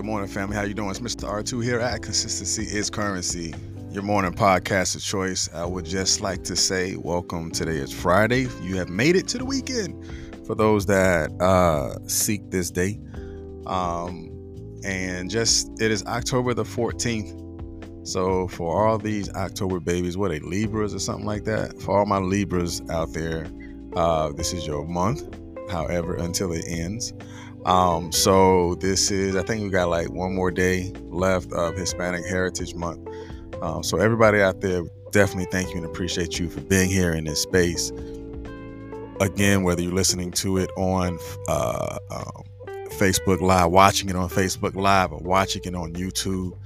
Good morning, family. How you doing? It's Mr. R2 here at Consistency is Currency, your morning podcast of choice. I would just like to say welcome. Today is Friday. You have made it to the weekend for those that uh, seek this day. Um, and just, it is October the 14th. So for all these October babies, what, they Libras or something like that? For all my Libras out there, uh, this is your month, however, until it ends. Um, so this is, I think we got like one more day left of Hispanic Heritage Month. Um, so everybody out there, definitely thank you and appreciate you for being here in this space. Again, whether you're listening to it on uh, um, Facebook Live, watching it on Facebook Live, or watching it on YouTube,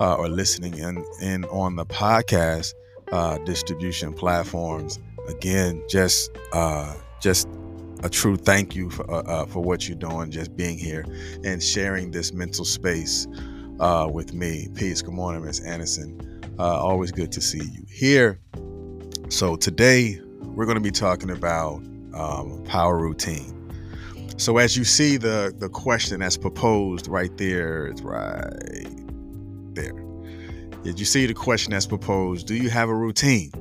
uh, or listening in, in on the podcast uh, distribution platforms. Again, just uh, just a true thank you for uh, uh, for what you're doing, just being here and sharing this mental space uh, with me. Peace. Good morning, Miss Anderson. Uh, always good to see you here. So today we're going to be talking about um, power routine. So as you see the the question that's proposed right there, it's right there. Did you see the question that's proposed? Do you have a routine?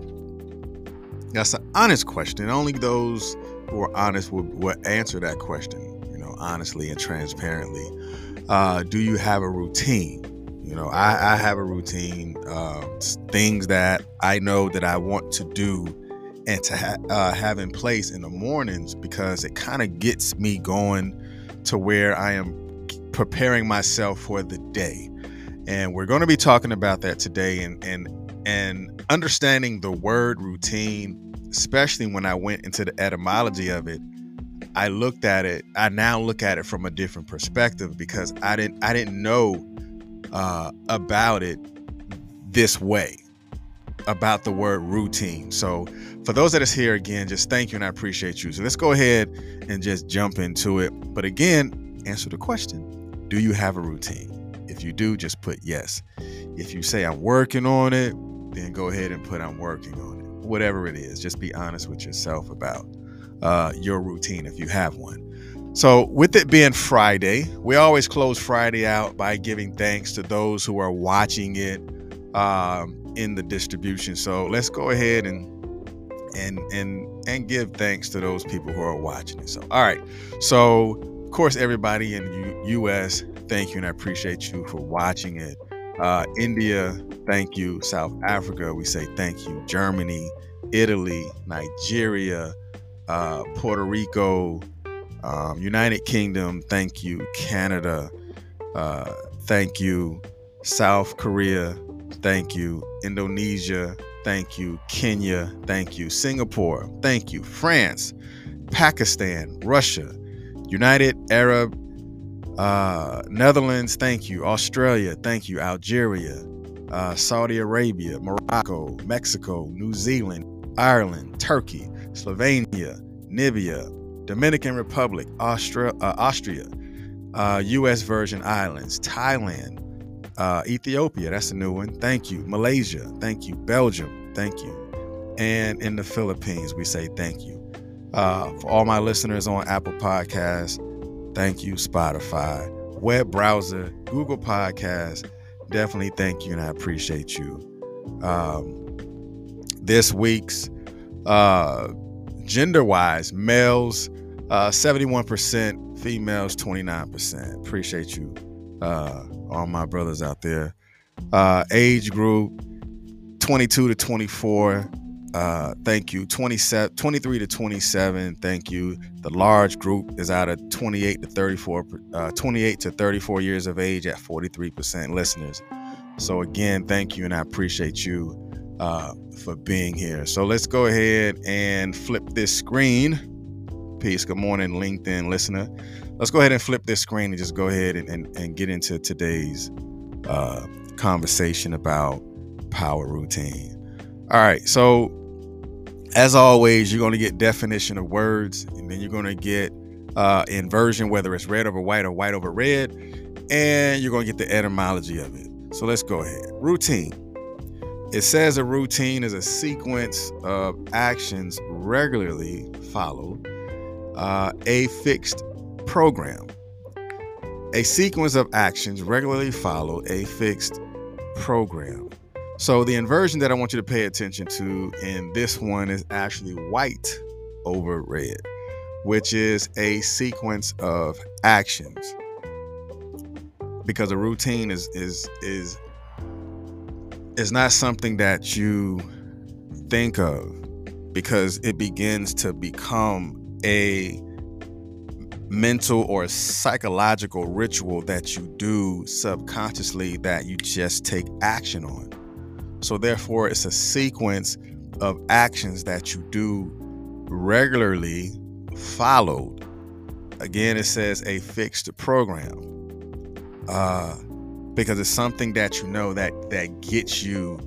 That's an honest question. Only those who are honest will, will answer that question, you know, honestly and transparently. Uh, do you have a routine? You know, I, I have a routine, uh, things that I know that I want to do and to ha- uh, have in place in the mornings because it kind of gets me going to where I am preparing myself for the day. And we're going to be talking about that today and, and, and understanding the word routine especially when I went into the etymology of it, I looked at it. I now look at it from a different perspective because I didn't I didn't know uh, about it this way about the word routine. So for those that is here again, just thank you and I appreciate you. So let's go ahead and just jump into it. But again, answer the question: Do you have a routine? If you do, just put yes. If you say I'm working on it, then go ahead and put I'm working on it whatever it is. Just be honest with yourself about uh, your routine if you have one. So, with it being Friday, we always close Friday out by giving thanks to those who are watching it um, in the distribution. So, let's go ahead and and and and give thanks to those people who are watching it. So, all right. So, of course, everybody in the U- U.S., thank you and I appreciate you for watching it. Uh, India, thank you. South Africa, we say thank you. Germany, Italy, Nigeria, uh, Puerto Rico, um, United Kingdom, thank you. Canada, uh, thank you. South Korea, thank you. Indonesia, thank you. Kenya, thank you. Singapore, thank you. France, Pakistan, Russia, United Arab uh, Netherlands, thank you. Australia, thank you. Algeria, uh, Saudi Arabia, Morocco, Mexico, New Zealand, Ireland, Turkey, Slovenia, Namibia, Dominican Republic, Austria, uh, Austria U.S. Uh, Virgin Islands, Thailand, uh, Ethiopia, that's a new one. Thank you. Malaysia, thank you. Belgium, thank you. And in the Philippines, we say thank you. Uh, for all my listeners on Apple Podcasts, Thank you, Spotify, web browser, Google Podcast. Definitely thank you, and I appreciate you. Um, this week's uh, gender wise, males uh, 71%, females 29%. Appreciate you, uh, all my brothers out there. Uh, age group 22 to 24, uh, thank you. 27, 23 to 27. Thank you. The large group is out of 28 to 34, uh, 28 to 34 years of age at 43% listeners. So again, thank you, and I appreciate you uh, for being here. So let's go ahead and flip this screen. Peace. Good morning, LinkedIn listener. Let's go ahead and flip this screen and just go ahead and, and, and get into today's uh, conversation about power routine. All right, so as always, you're going to get definition of words, and then you're going to get uh, inversion, whether it's red over white or white over red, and you're going to get the etymology of it. So let's go ahead. Routine. It says a routine is a sequence of actions regularly followed, uh, a fixed program. a sequence of actions regularly follow a fixed program. So the inversion that I want you to pay attention to in this one is actually white over red, which is a sequence of actions. Because a routine is is is is not something that you think of because it begins to become a mental or psychological ritual that you do subconsciously that you just take action on. So, therefore, it's a sequence of actions that you do regularly, followed. Again, it says a fixed program. Uh, because it's something that you know that that gets you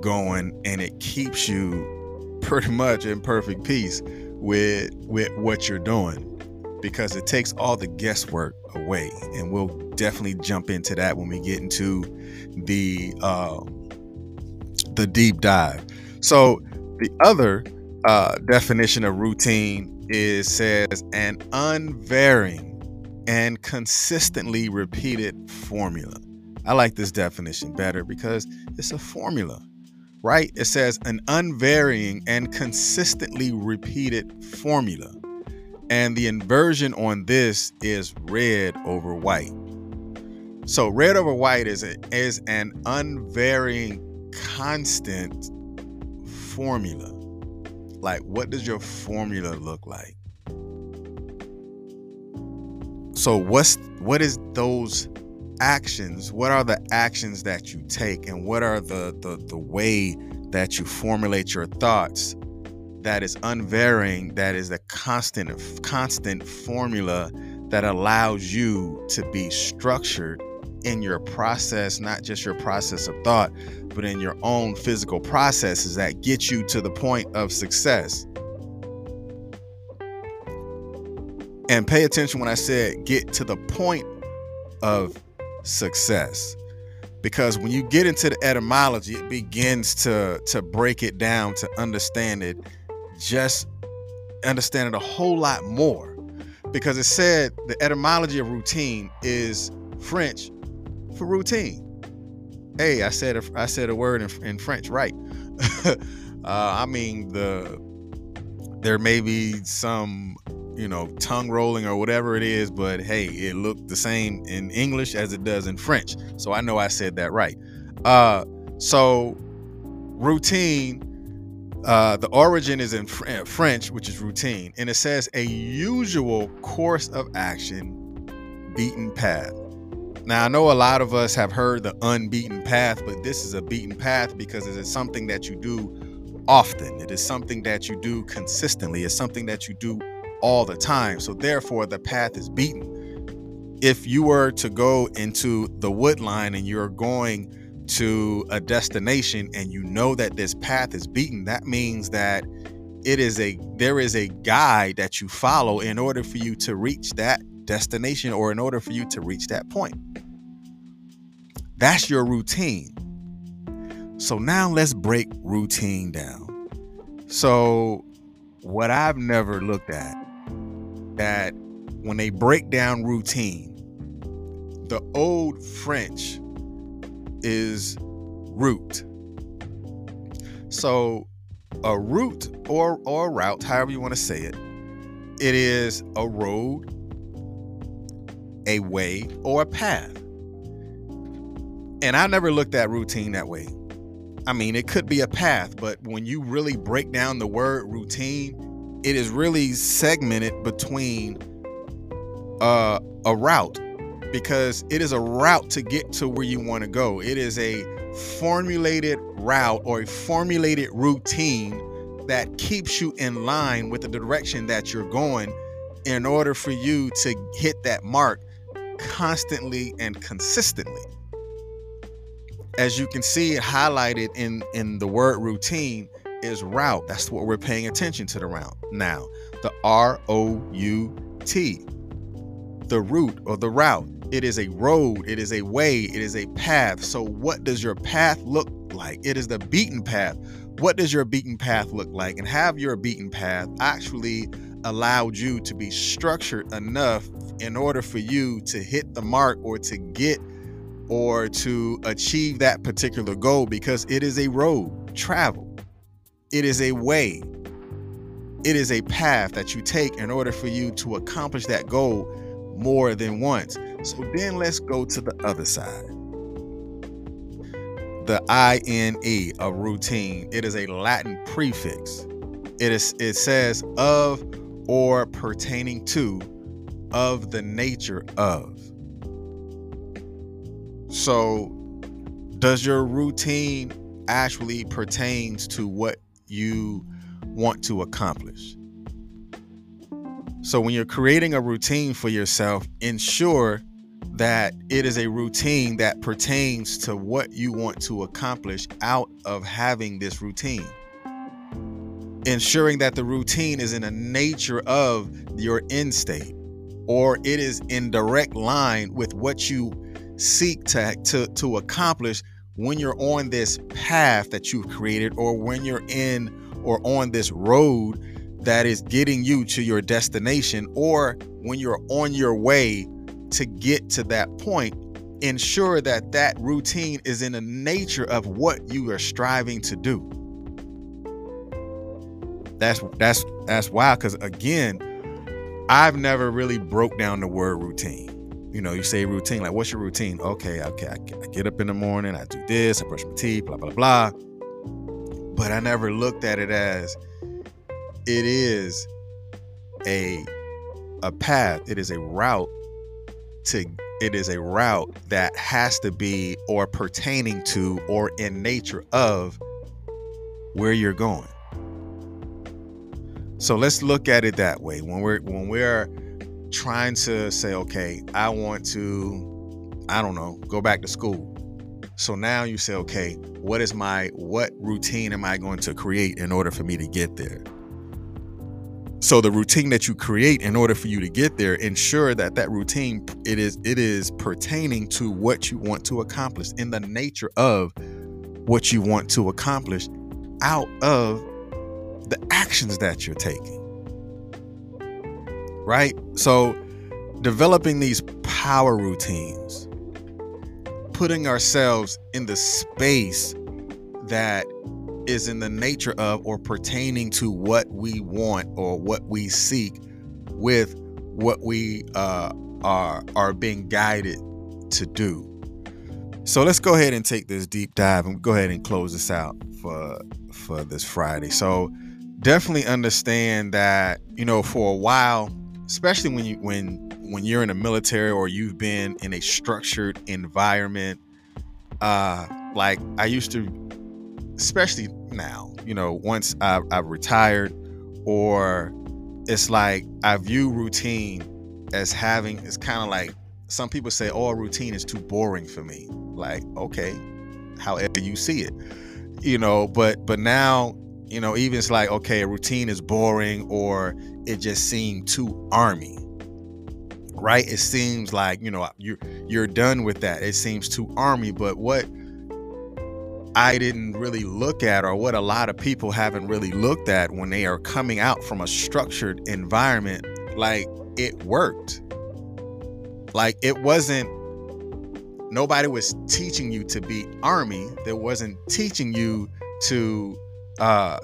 going and it keeps you pretty much in perfect peace with with what you're doing because it takes all the guesswork away and we'll definitely jump into that when we get into the uh, the deep dive. So the other uh, definition of routine is says an unvarying and consistently repeated formula. I like this definition better because it's a formula right? It says an unvarying and consistently repeated formula. And the inversion on this is red over white. So red over white is a, is an unvarying constant formula. Like what does your formula look like? So what's what is those actions? What are the actions that you take and what are the the the way that you formulate your thoughts that is unvarying, that is a constant, constant formula that allows you to be structured in your process, not just your process of thought, but in your own physical processes that get you to the point of success. And pay attention when I said get to the point of success. Because when you get into the etymology, it begins to, to break it down to understand it just understand it a whole lot more because it said the etymology of routine is French for routine. Hey, I said a, I said a word in, in French, right? uh, I mean the there may be some you know tongue rolling or whatever it is, but hey, it looked the same in English as it does in French, so I know I said that right. Uh, so routine uh, the origin is in uh, French, which is routine, and it says a usual course of action, beaten path. Now, I know a lot of us have heard the unbeaten path, but this is a beaten path because it is something that you do often. It is something that you do consistently. It's something that you do all the time. So, therefore, the path is beaten. If you were to go into the wood line and you're going to a destination and you know that this path is beaten, that means that it is a there is a guide that you follow in order for you to reach that destination or in order for you to reach that point. That's your routine. So now let's break routine down. So what I've never looked at that when they break down routine, the old French is route. So a route or or route, however you want to say it, it is a road, a way, or a path. And I never looked at routine that way. I mean, it could be a path, but when you really break down the word routine, it is really segmented between uh, a route because it is a route to get to where you want to go. It is a formulated route or a formulated routine that keeps you in line with the direction that you're going in order for you to hit that mark constantly and consistently. As you can see highlighted in in the word routine is route. That's what we're paying attention to the route. Now, the R O U T, the route or the route it is a road, it is a way, it is a path. So, what does your path look like? It is the beaten path. What does your beaten path look like? And have your beaten path actually allowed you to be structured enough in order for you to hit the mark or to get or to achieve that particular goal because it is a road travel. It is a way. It is a path that you take in order for you to accomplish that goal more than once. So then let's go to the other side. The INE of routine. It is a Latin prefix. It is it says of or pertaining to of the nature of. So does your routine actually pertains to what you want to accomplish? So when you're creating a routine for yourself, ensure that it is a routine that pertains to what you want to accomplish out of having this routine. Ensuring that the routine is in a nature of your end state or it is in direct line with what you seek to, to, to accomplish when you're on this path that you've created or when you're in or on this road that is getting you to your destination or when you're on your way to get to that point ensure that that routine is in the nature of what you are striving to do. That's that's that's wild because again i've never really broke down the word routine. You know you say routine like what's your routine? Okay okay I, get up in the morning i do this i brush my teeth blah blah blah. But i never looked at it as it is a a path. It is a route to it is a route that has to be or pertaining to or in nature of where you're going. So let's look at it that way. When we're when we're trying to say, okay, I want to, I don't know, go back to school. So now you say, okay, what is my what routine am I going to create in order for me to get there? so the routine that you create in order for you to get there ensure that that routine it is it is pertaining to what you want to accomplish in the nature of what you want to accomplish out of the actions that you're taking right so developing these power routines putting ourselves in the space that is in the nature of or pertaining to what we want or what we seek with what we uh, are are being guided to do. So let's go ahead and take this deep dive and go ahead and close this out for for this Friday. So definitely understand that you know for a while, especially when you when when you're in the military or you've been in a structured environment, uh, like I used to especially now, you know, once I've, I've retired, or it's like I view routine as having, it's kind of like some people say, oh, routine is too boring for me. Like, okay, however you see it, you know, but, but now, you know, even it's like, okay, a routine is boring or it just seemed too army right it seems like you know you're you're done with that it seems too army but what I didn't really look at, or what a lot of people haven't really looked at when they are coming out from a structured environment, like it worked. Like it wasn't, nobody was teaching you to be army. There wasn't teaching you to, uh,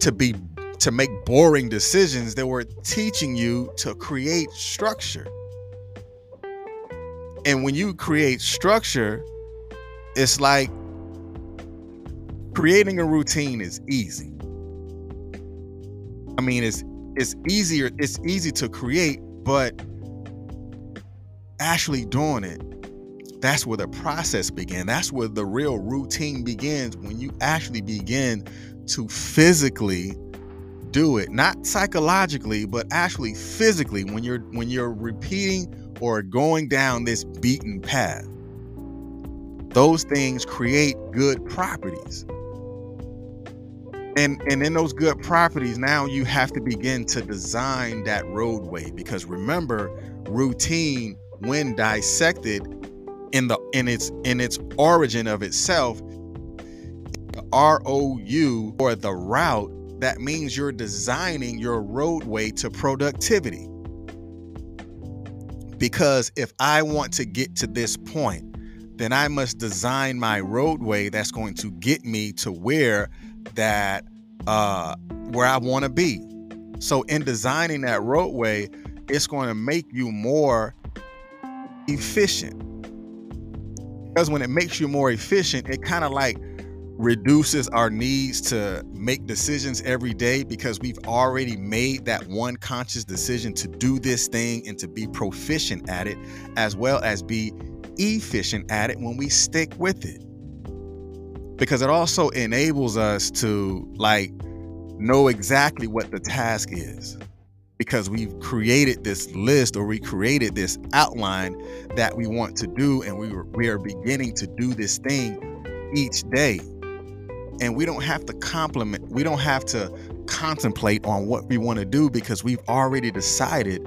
to be, to make boring decisions. They were teaching you to create structure. And when you create structure, it's like creating a routine is easy. I mean, it's it's easier, it's easy to create, but actually doing it, that's where the process begins. That's where the real routine begins when you actually begin to physically do it, not psychologically, but actually physically when you're when you're repeating or going down this beaten path. Those things create good properties and and in those good properties now you have to begin to design that roadway because remember routine when dissected in the in its in its origin of itself r-o-u or the route that means you're designing your roadway to productivity Because if I want to get to this point, then I must design my roadway that's going to get me to where that uh where I want to be. So in designing that roadway, it's going to make you more efficient. Because when it makes you more efficient, it kind of like reduces our needs to make decisions every day because we've already made that one conscious decision to do this thing and to be proficient at it, as well as be efficient at it when we stick with it. Because it also enables us to like know exactly what the task is because we've created this list or we created this outline that we want to do and we, we are beginning to do this thing each day. And we don't have to compliment we don't have to contemplate on what we want to do because we've already decided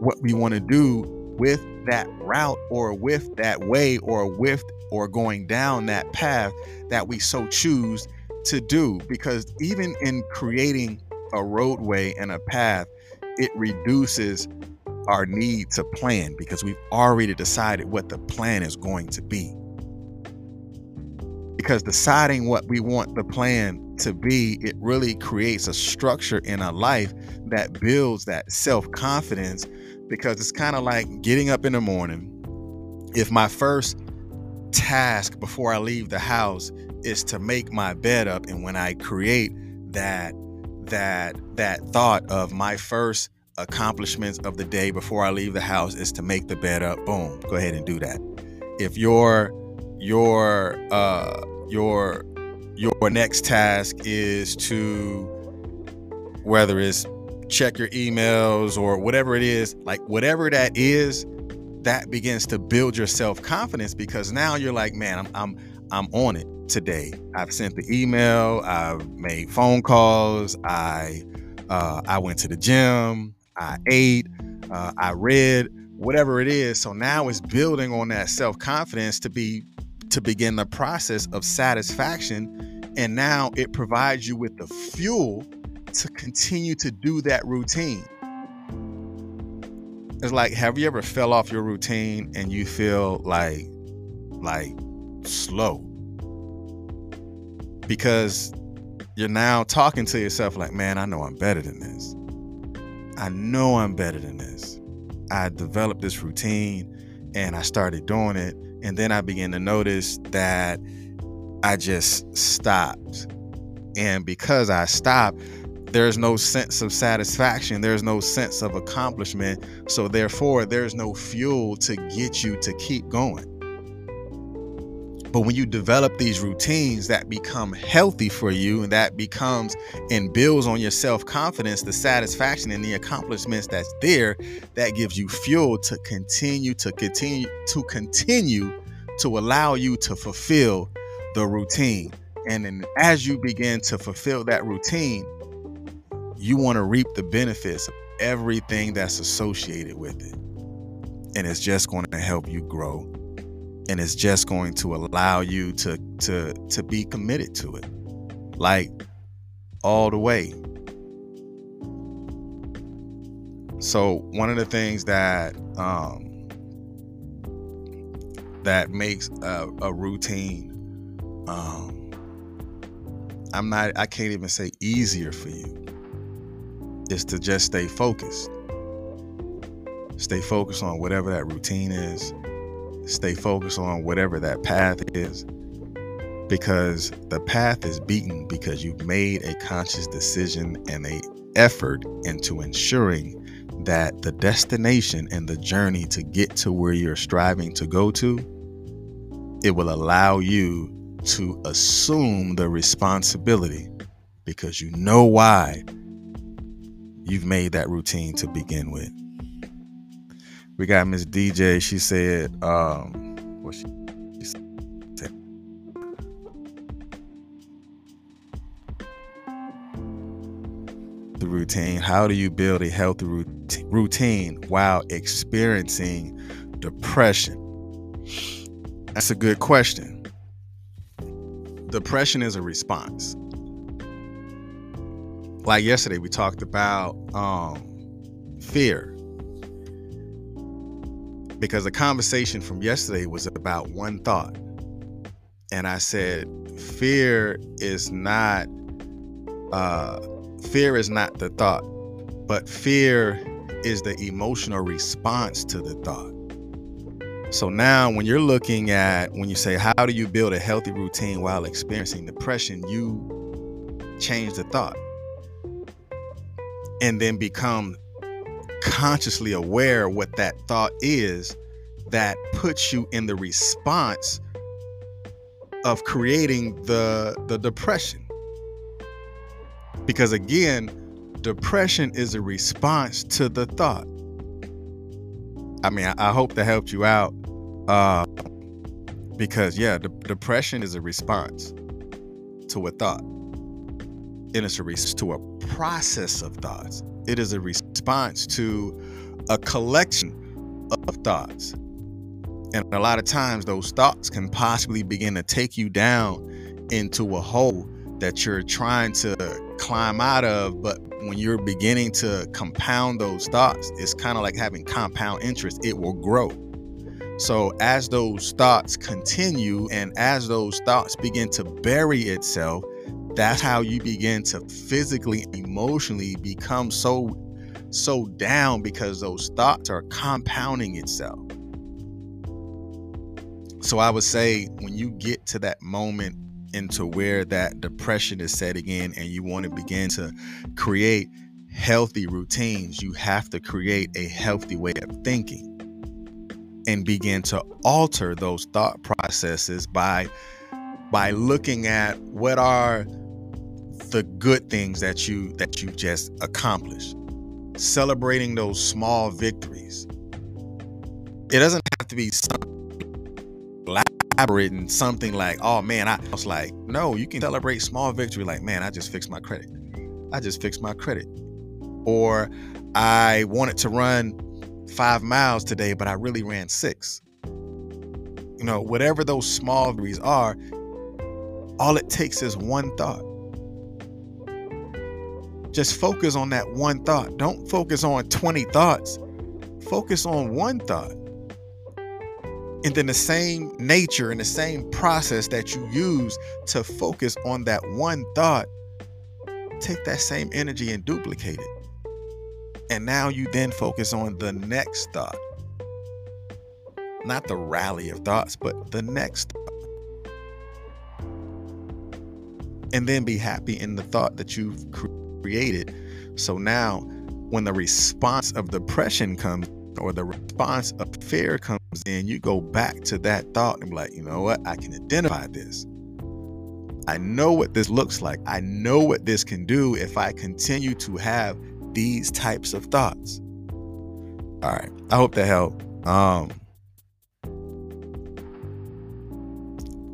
what we want to do with that route or with that way or with or going down that path that we so choose to do. Because even in creating a roadway and a path it reduces our need to plan because we've already decided what the plan is going to be. Because deciding what we want the plan to be it really creates a structure in our life that builds that self-confidence because it's kind of like getting up in the morning. If my first task before i leave the house is to make my bed up and when i create that that that thought of my first accomplishments of the day before i leave the house is to make the bed up. Boom. Go ahead and do that. If your your uh your your next task is to whether it's check your emails or whatever it is like whatever that is that begins to build your self-confidence because now you're like man i'm i'm i'm on it today i've sent the email i've made phone calls i uh, i went to the gym i ate uh, i read whatever it is so now it's building on that self-confidence to be to begin the process of satisfaction. And now it provides you with the fuel to continue to do that routine. It's like, have you ever fell off your routine and you feel like, like slow? Because you're now talking to yourself like, man, I know I'm better than this. I know I'm better than this. I developed this routine and I started doing it and then I began to notice that I just stopped. And because I stopped, there's no sense of satisfaction, there's no sense of accomplishment. So, therefore, there's no fuel to get you to keep going. But when you develop these routines that become healthy for you and that becomes and builds on your self confidence, the satisfaction and the accomplishments that's there, that gives you fuel to continue, to continue, to continue to allow you to fulfill the routine. And then as you begin to fulfill that routine, you want to reap the benefits of everything that's associated with it. And it's just going to help you grow and it's just going to allow you to to to be committed to it. Like all the way. So one of the things that um that makes a, a routine um i'm not i can't even say easier for you is to just stay focused. Stay focused on whatever that routine is stay focused on whatever that path is. Because the path is beaten because you've made a conscious decision and a effort into ensuring that the destination and the journey to get to where you're striving to go to it will allow you to assume the responsibility because you know why you've made that routine to begin with we got Miss DJ. She said, um, what she, she said. The routine. How do you build a healthy routine while experiencing depression? That's a good question. Depression is a response. Like yesterday, we talked about um, fear because the conversation from yesterday was about one thought. And I said, fear is not uh fear is not the thought, but fear is the emotional response to the thought. So now when you're looking at when you say how do you build a healthy routine while experiencing depression, you change the thought. And then become consciously aware what that thought is that puts you in the response of creating the the depression. Because again depression is a response to the thought. I mean i, I hope that helped you out uh, because yeah the, depression is a response to a thought. And it's a response to a process of thoughts it is a response to a collection of thoughts and a lot of times those thoughts can possibly begin to take you down into a hole that you're trying to climb out of. But when you're beginning to compound those thoughts, it's kind of like having compound interest, it will grow. So as those thoughts continue and as those thoughts begin to bury itself, that's how you begin to physically, emotionally become so so down because those thoughts are compounding itself. So I would say when you get to that moment into where that depression is setting in and you want to begin to create healthy routines, you have to create a healthy way of thinking and begin to alter those thought processes by by looking at what are the good things that you that you just accomplished celebrating those small victories it doesn't have to be something elaborating something like, oh man, I, was like, no, you can celebrate small victory like, man, I just fixed my credit. I just fixed my credit. Or I wanted to run five miles today, but I really ran six. You know, whatever those small victories are, all it takes is one thought. Just focus on that one thought. Don't focus on 20 thoughts. Focus on one thought. And then the same nature and the same process that you use to focus on that one thought, take that same energy and duplicate it. And now you then focus on the next thought. Not the rally of thoughts, but the next thought. And then be happy in the thought that you've created. So now, when the response of depression comes, or the response of fear comes in, you go back to that thought and be like, you know what? I can identify this. I know what this looks like. I know what this can do if I continue to have these types of thoughts. All right. I hope that helped. Um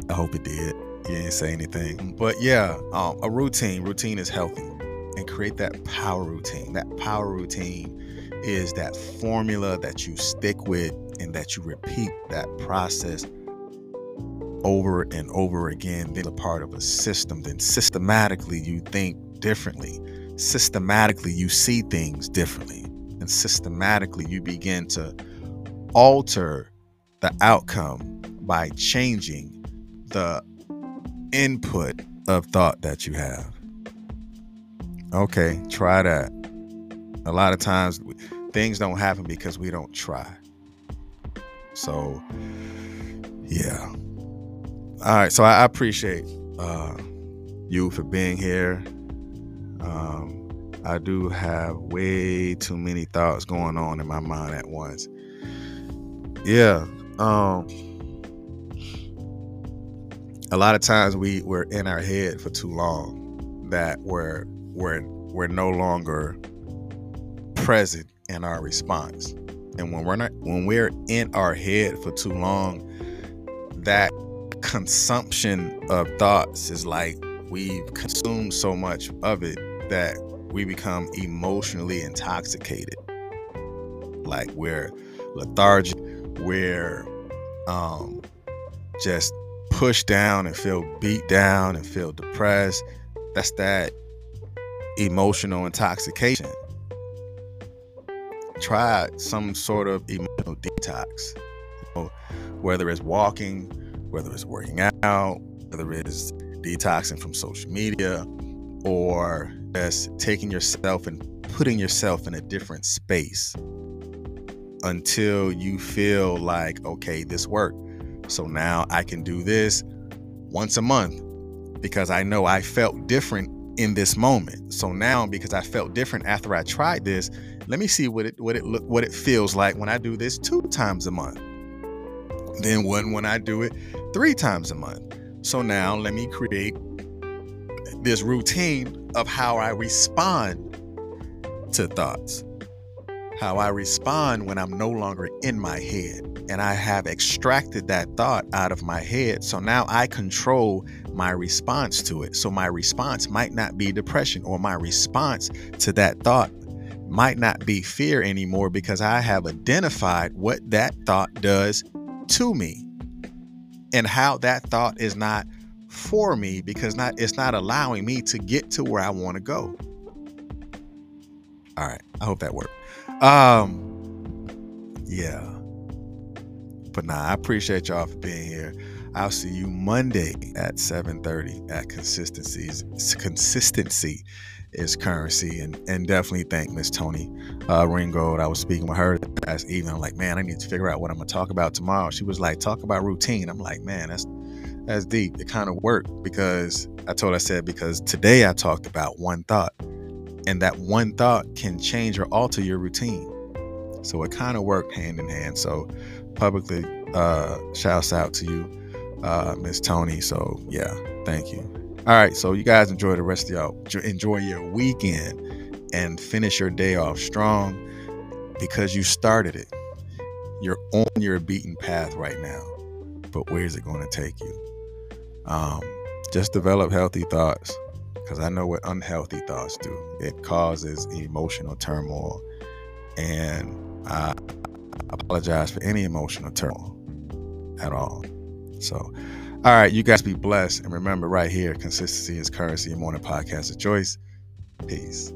I hope it did. You didn't say anything. But yeah, um, a routine. Routine is healthy. And create that power routine. That power routine is that formula that you stick with and that you repeat that process over and over again, then a part of a system, then systematically you think differently. Systematically you see things differently. And systematically you begin to alter the outcome by changing the input of thought that you have. Okay, try that. A lot of times things don't happen because we don't try. So, yeah. All right. So I, appreciate uh, you for being here. Um, I do have way too many thoughts going on in my mind at once. Yeah. Um, a lot of times we we're in our head for too long that we're we're we're no longer present in our response. And when we're not when we're in our head for too long, that consumption of thoughts is like we've consumed so much of it that we become emotionally intoxicated. Like we're lethargic, we're um, just pushed down and feel beat down and feel depressed. That's that emotional intoxication. try some sort of emotional detox. You know, whether it's walking, whether it's working out, whether it's detoxing from social media, or just taking yourself and putting yourself in a different space until you feel like, okay, this worked. So now I can do this once a month because I know I felt different in this moment. So now because I felt different after I tried this, let me see what it what it look what it feels like when I do this two times a month. Then one when I do it three times a month. So now let me create this routine of how I respond to thoughts how I respond when I'm no longer in my head. And I have extracted that thought out of my head. So now I control my response to it. So my response might not be depression, or my response to that thought might not be fear anymore because I have identified what that thought does to me and how that thought is not for me because not it's not allowing me to get to where I want to go. All right, I hope that worked. Um, yeah. But nah, I appreciate y'all for being here. I'll see you Monday at 7:30 at consistencies. Consistency is currency, and and definitely thank Miss Tony uh, Ringold. I was speaking with her last evening. I'm like, man, I need to figure out what I'm gonna talk about tomorrow. She was like, talk about routine. I'm like, man, that's that's deep. It kind of worked because I told I said because today I talked about one thought and that one thought can change or alter your routine. So it kind of worked hand in hand. So publicly, uh, shouts out to you, uh, Miss Tony. So yeah, thank you. All right, so you guys enjoy the rest of y'all. Enjoy your weekend and finish your day off strong because you started it. You're on your beaten path right now, but where's it going to take you? Um, just develop healthy thoughts because I know what unhealthy thoughts do. It causes emotional turmoil. And I apologize for any emotional turmoil at all. So, all right, you guys be blessed. And remember, right here, consistency is currency. In morning podcast of choice. Peace.